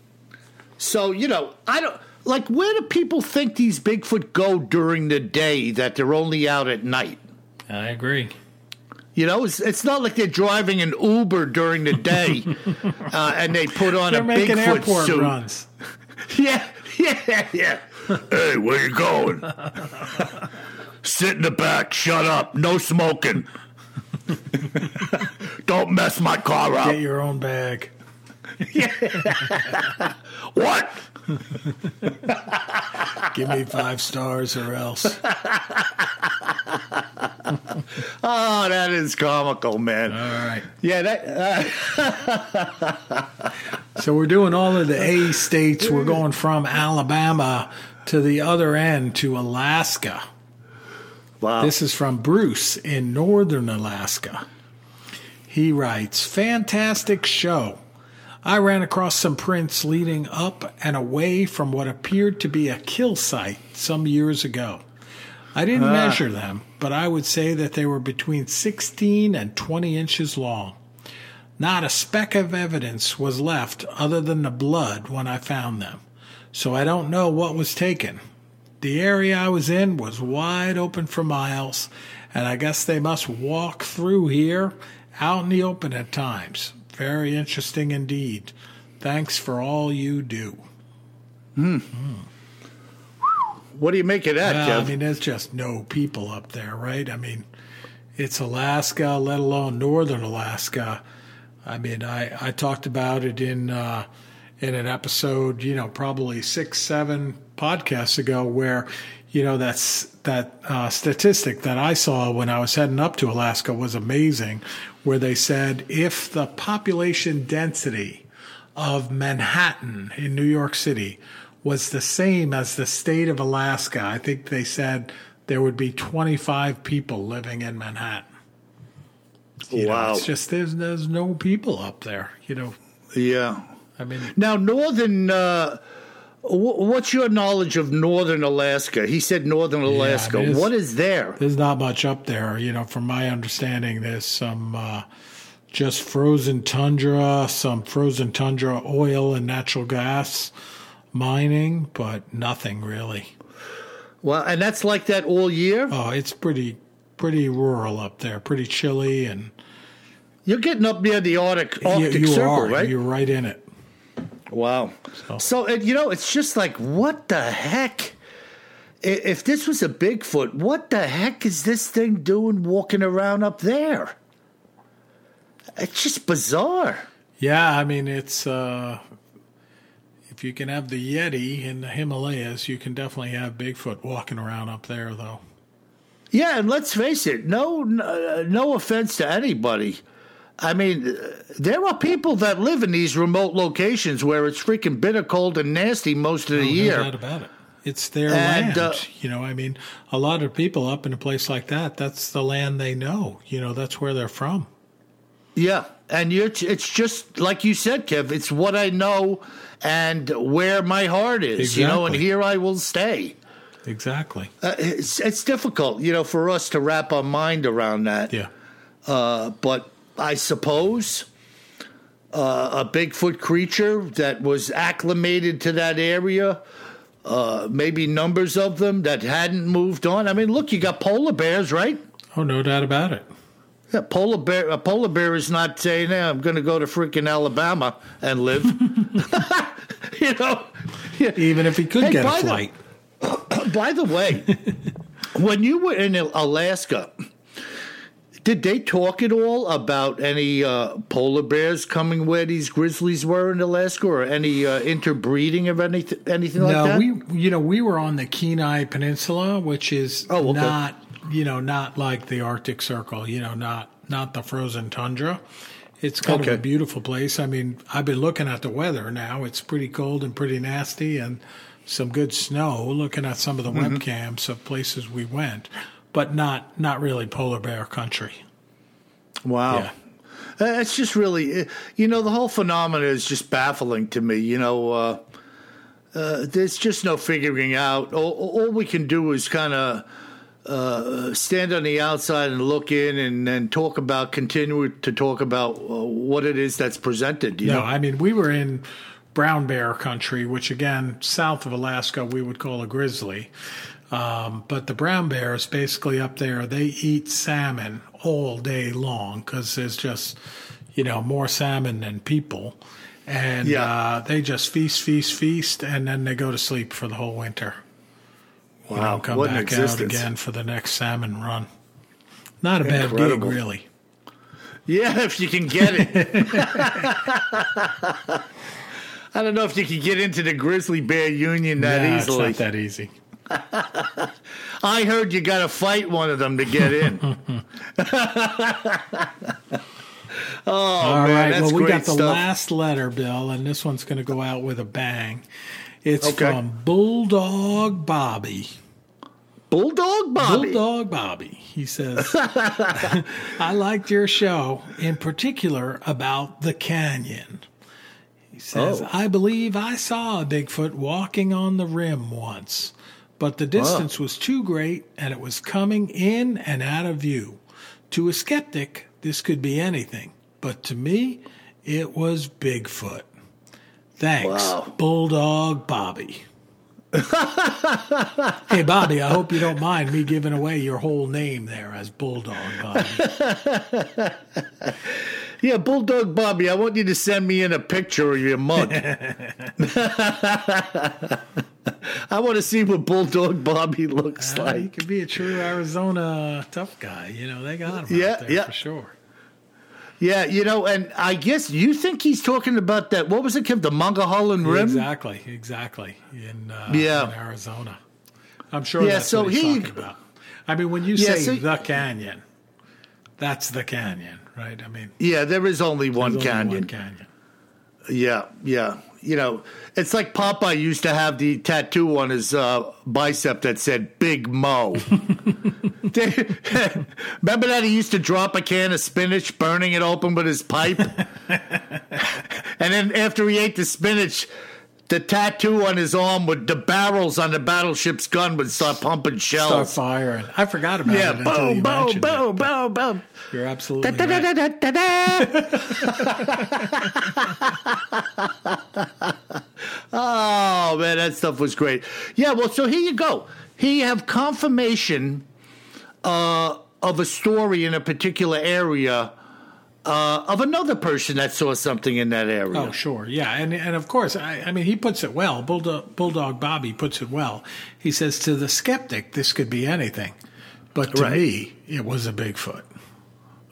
so, you know, I don't like where do people think these Bigfoot go during the day that they're only out at night? I agree. You know, it's, it's not like they're driving an Uber during the day uh, and they put on They're a Bigfoot suit. Yeah, yeah, yeah. hey, where you going? Sit in the back. Shut up. No smoking. Don't mess my car up. Get your own bag. What? Give me five stars or else. Oh, that is comical, man. All right. Yeah, that. Uh, So we're doing all of the A states. We're going from Alabama to the other end to Alaska. wow. This is from Bruce in northern Alaska. He writes, Fantastic show. I ran across some prints leading up and away from what appeared to be a kill site some years ago. I didn't Ah. measure them, but I would say that they were between 16 and 20 inches long. Not a speck of evidence was left other than the blood when I found them, so I don't know what was taken. The area I was in was wide open for miles, and I guess they must walk through here out in the open at times. Very interesting indeed. Thanks for all you do. Hmm. What do you make of that, Well, Kev? I mean, there's just no people up there, right? I mean, it's Alaska, let alone northern Alaska. I mean, I, I talked about it in uh, in an episode, you know, probably six, seven podcasts ago, where you know that's that uh, statistic that I saw when I was heading up to Alaska was amazing, where they said if the population density of Manhattan in New York City was the same as the state of Alaska, I think they said there would be 25 people living in Manhattan. You know, wow. it's just there's there's no people up there. You know, yeah. I mean, Now, northern. Uh, what's your knowledge of northern Alaska? He said northern Alaska. mean, what is there? there's not much up there. You know, from my understanding, there's some uh, just frozen tundra, some frozen tundra oil and natural gas mining, but nothing really. Well, and that's like that all year. Oh, it's pretty pretty rural up there, pretty chilly, and You're getting up near the Arctic, Arctic you Circle, are right? you're right in it. Wow. So- So, and, you know, it's just like, what the heck? If this was a Bigfoot, what the heck is this thing doing walking around up there? It's just bizarre. Yeah, I mean it's uh, if you can have the Yeti in the Himalayas, you can definitely have Bigfoot walking around up there, though. Yeah, and let's face it, no, no, no offense to anybody. I mean, uh, there are people that live in these remote locations where it's freaking bitter cold and nasty most of the No year. doubt about it. It's their And, land. uh, you know, I mean, a lot of people up in a place like that, that's the land they know. You know, that's where they're from. Yeah, and you're, it's just like you said, Kev. It's what I know and where my heart is, you know, and here I will stay. Exactly. Uh, it's, it's difficult, you know, for us to wrap our mind around that. Yeah. Uh, but I suppose uh, a Bigfoot creature that was acclimated to that area, uh, maybe numbers of them that hadn't moved on. I mean, look, you got polar bears, right? Oh, no doubt about it. Yeah, polar bear. A polar bear is not saying, "Yeah, I'm going to go to freaking Alabama and live." you know. Even if he could Hey, get a flight. By the way, when you were in Alaska, did they talk at all about any uh, polar bears coming where these grizzlies were in Alaska, or any uh, interbreeding of anything, anything like no, that? we you know we were on the Kenai Peninsula, which is Oh, okay. not you know not like the Arctic Circle. You know, not not the frozen tundra. It's kind of a beautiful place. I mean, I've been looking at the weather now. It's pretty cold and pretty nasty, and some good snow. Looking at some of the Mm-hmm. webcams of places we went, but not not really polar bear country. Wow. Yeah. Uh, It's just really, uh, you know, the whole phenomena is just baffling to me. You know, uh, uh, there's just no figuring out. All, all we can do is kind of uh, stand on the outside and look in and, and talk about, continue to talk about uh, what it is that's presented. You No, know, I mean we were in brown bear country, which again, south of Alaska, we would call a grizzly. Um, but the brown bears, basically up there, they eat salmon all day long because there's just, you know, more salmon than people, and Yeah. uh, they just feast, feast, feast, and then they go to sleep for the whole winter. You Wow, know, come what back out again for the next salmon run. Not a bad gig, really. yeah, if you can get it. I don't know if you can get into the grizzly bear union that Nah, easily. It's not that easy. I heard you got to fight one of them to get in. oh, All man, right. Well, we got the stuff. last letter, Bill, and this one's going to go out with a bang. It's Okay. from Bulldog Bobby. Bulldog Bobby. Bulldog Bobby. He says, I liked your show, in particular about the canyon. Says, Oh. I believe I saw a Bigfoot walking on the rim once, but the distance was too great and it was coming in and out of view. To a skeptic, this could be anything, but to me, it was Bigfoot. Thanks, Wow. Bulldog Bobby. hey, Bobby, I hope you don't mind me giving away your whole name there as Bulldog Bobby. Yeah, Bulldog Bobby, I want you to send me in a picture of your mug. I want to see what Bulldog Bobby looks Uh, he could be a true Arizona tough guy. You know, they got him Yeah, out there yeah. for sure. Yeah, you know, and I guess you think he's talking about that. What was it, Kev? The Mangaholin Rim? Exactly, exactly. In, uh, Yeah. in Arizona. I'm sure Yeah, that's so what he's he- talking about. I mean, when you Yeah, say so- the canyon, that's the canyon, right? I mean, Yeah, there is only one only canyon. one canyon. Yeah, yeah. You know, it's like Popeye used to have the tattoo on his uh, bicep that said Big Mo. Remember that he used to drop a can of spinach, burning it open with his pipe? and then after he ate the spinach, the tattoo on his arm with the barrels on the battleship's gun would start pumping shells. Start firing. I forgot about yeah, it until boom, boom, boom, boom, boom. You're absolutely Da, da, right. da, da, da, da. oh man, that stuff was great. Yeah, well, so here you go. Here you have confirmation uh, of a story in a particular area uh, of another person that saw something in that area. Oh, sure, yeah, and and of course, I, I mean, he puts it well. Bulldog, Bulldog Bobby puts it well. He says to the skeptic, this could be anything, but to Right. me, it was a Bigfoot.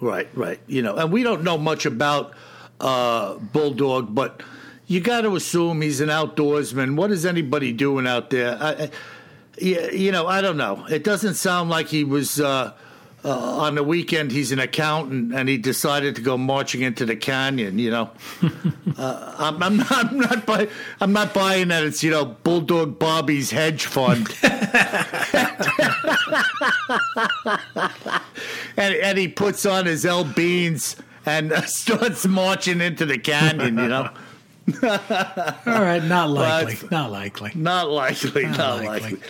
Right, right. You know, and we don't know much about uh, Bulldog, but you got to assume he's an outdoorsman. What is anybody doing out there? I, I, yeah, you know, I don't know. It doesn't sound like he was uh, uh, on the weekend. He's an accountant, and he decided to go marching into the canyon. You know, uh, I'm, I'm not, I'm not, buy, I'm not buying that. It's you know, Bulldog Bobby's hedge fund. and, and he puts on his L beans and starts marching into the canyon. You know, All right, not likely, not likely. not likely, not, Not likely. likely.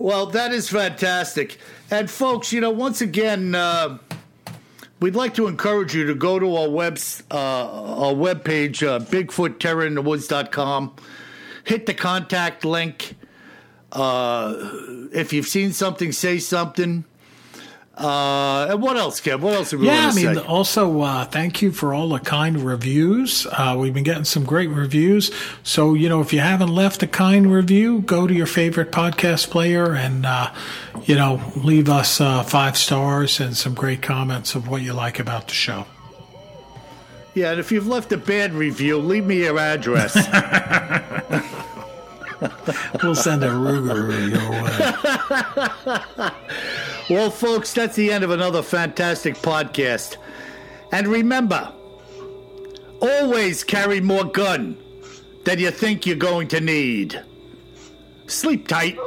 Well, that is fantastic, and folks, you know, once again. Uh, We'd like to encourage you to go to our webs, uh, our webpage, uh, BigfootTerrorInTheWoods.com. Hit the contact link. Uh, if you've seen something, say something. Uh, and what else, Kev? What else do we Yeah, I mean, say? also uh, thank you for all the kind reviews. Uh, we've been getting some great reviews. So you know, if you haven't left a kind review, go to your favorite podcast player and uh, you know leave us uh, five stars and some great comments of what you like about the show. Yeah, and if you've left a bad review, leave me your address. We'll send a Ruger your way. well, folks, that's the end of another fantastic podcast. And remember, always carry more gun than you think you're going to need. Sleep tight.